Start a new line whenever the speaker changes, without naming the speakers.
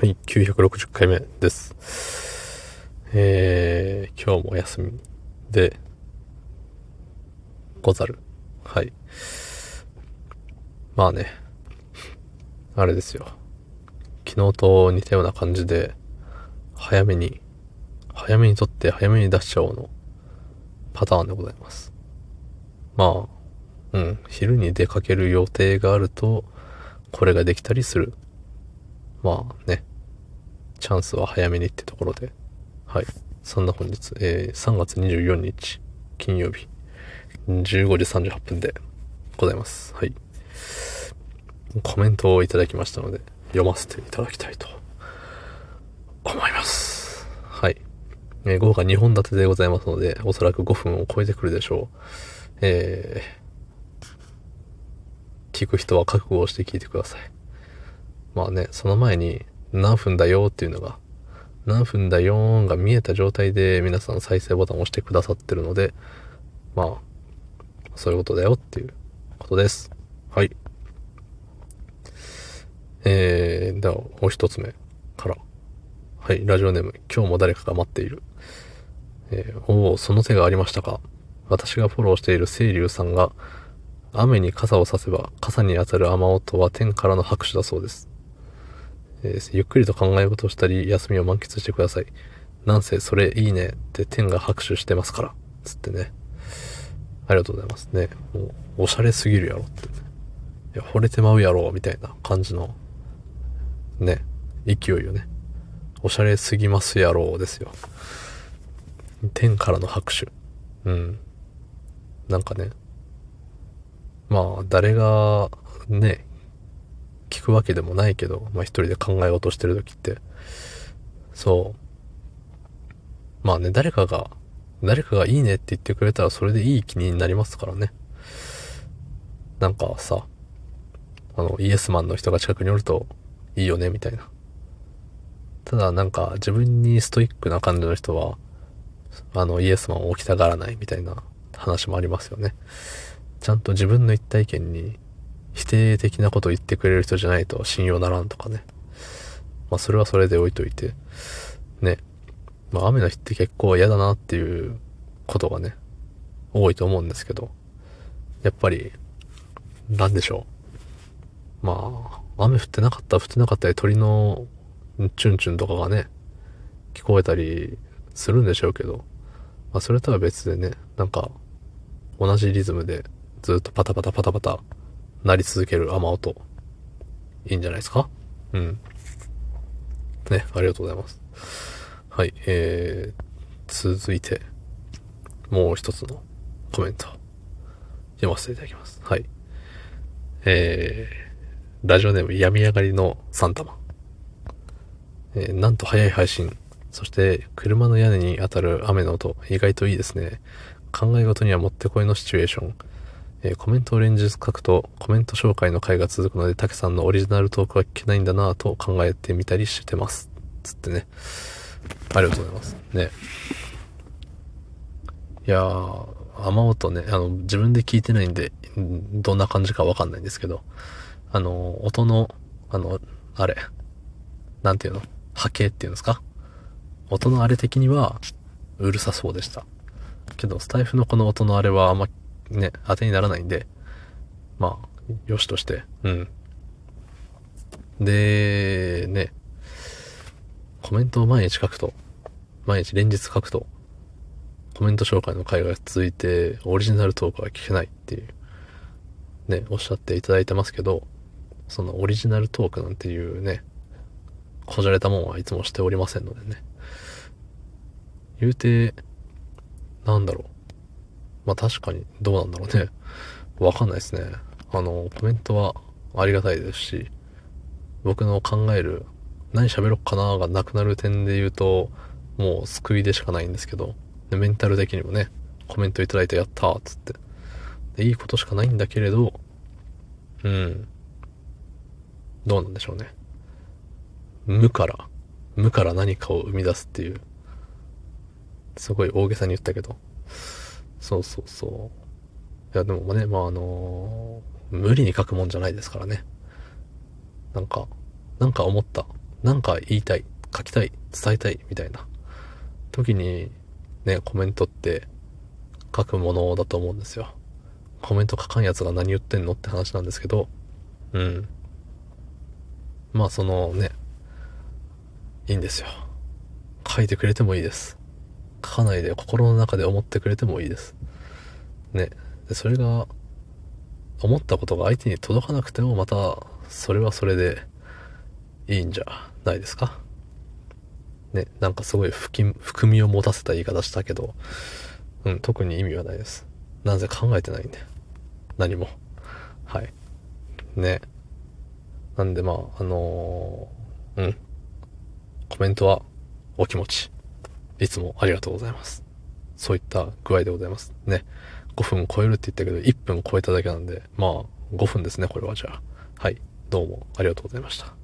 はい、960回目です。えー、今日もお休みで、ござる。はい。まあね、あれですよ。昨日と似たような感じで、早めに、早めに撮って早めに出しちゃおうのパターンでございます。まあ、うん、昼に出かける予定があると、これができたりする。まあね、チャンスは早めにってところで、はい。そんな本日、えー、3月24日、金曜日、15時38分でございます。はい。コメントをいただきましたので、読ませていただきたいと思います。はい。えー、豪華2本立てでございますので、おそらく5分を超えてくるでしょう。えー、聞く人は覚悟をして聞いてください。まあね、その前に、何分だよっていうのが、何分だよーんが見えた状態で皆さん再生ボタンを押してくださってるので、まあ、そういうことだよっていうことです。はい。えー、では、もう一つ目から。はい、ラジオネーム、今日も誰かが待っている。えー、おお、その手がありましたか。私がフォローしている清流さんが、雨に傘を差せば、傘に当たる雨音は天からの拍手だそうです。えー、ゆっくりと考え事をしたり、休みを満喫してください。なんせ、それいいねって天が拍手してますから。つってね。ありがとうございますね。もう、おしゃれすぎるやろって、ね。いや、惚れてまうやろ、みたいな感じの、ね、勢いよね。おしゃれすぎますやろ、ですよ。天からの拍手。うん。なんかね。まあ、誰が、ね、くわけでもないけど、まあ一人で考え事してる時って、そう。まあね、誰かが、誰かがいいねって言ってくれたらそれでいい気になりますからね。なんかさ、あの、イエスマンの人が近くにおるといいよね、みたいな。ただなんか自分にストイックな感じの人は、あの、イエスマンを置きたがらないみたいな話もありますよね。ちゃんと自分の一体験に定的なことを言ってくれる人じゃないと信用ならんとかね。まあそれはそれで置いといて。ね。まあ雨の日って結構嫌だなっていうことがね、多いと思うんですけど。やっぱり、なんでしょう。まあ、雨降ってなかった降ってなかったり鳥のチュンチュンとかがね、聞こえたりするんでしょうけど、まあそれとは別でね、なんか、同じリズムでずっとパタパタパタパタ鳴り続ける雨音。いいんじゃないですか？うん。ね、ありがとうございます。はい、えー、続いて、もう一つのコメント、読ませていただきます。はい。えー、ラジオネーム病み上がりのサンタマン。えー、なんと早い配信。そして、車の屋根に当たる雨の音、意外といいですね。考え事にはもってこいのシチュエーション。えー、コメントを連日書くとコメント紹介の回が続くので、たけさんのオリジナルトークは聞けないんだなぁと考えてみたりしてます。つってね。ありがとうございます。ね。いやー、雨音ね、あの、自分で聞いてないんで、どんな感じかわかんないんですけど、あの、音の、あの、あれ、なんていうの？波形っていうんですか？音のあれ的には、うるさそうでした。けど、スタイフのこの音のあれはあんまね、当てにならないんで、まあ、よしとして、うん。で、ね、コメントを毎日書くと、毎日連日書くと、コメント紹介の会が続いて、オリジナルトークは聞けないっていう、ね、おっしゃっていただいてますけど、そのオリジナルトークなんていうね、こじゃれたもんはいつもしておりませんのでね。言うて、なんだろう。まあ確かにどうなんだろうね。わかんないですね。あの、コメントはありがたいですし、僕の考える何喋ろっかながなくなる点で言うと、もう救いでしかないんですけど、メンタル的にもね、コメントいただいてやったーっつって。で、いいことしかないんだけれど、うん。どうなんでしょうね。無から、無から何かを生み出すっていう、すごい大げさに言ったけど、そうそうそう。いや、でもね、まああのー、無理に書くもんじゃないですからね。なんか、なんか思った。なんか言いたい、書きたい、伝えたい、みたいな時に、ね、コメントって書くものだと思うんですよ。コメント書かんやつが何言ってんのって話なんですけど、うん。まあそのね、いいんですよ。書いてくれてもいいです。書かないで心の中で思ってくれてもいいです。ね。で、それが、思ったことが相手に届かなくてもまた、それはそれでいいんじゃないですか？ね、なんかすごい含みを持たせた言い方したけど、うん、特に意味はないです。なぜ考えてないんで。何も。はい。ね。なんでまあ、あのー、うん。コメントはお気持ち。いつもありがとうございます。そういった具合でございます。ね。5分超えるって言ったけど、1分超えただけなんで、まあ、5分ですね、これはじゃあ。はい。どうもありがとうございました。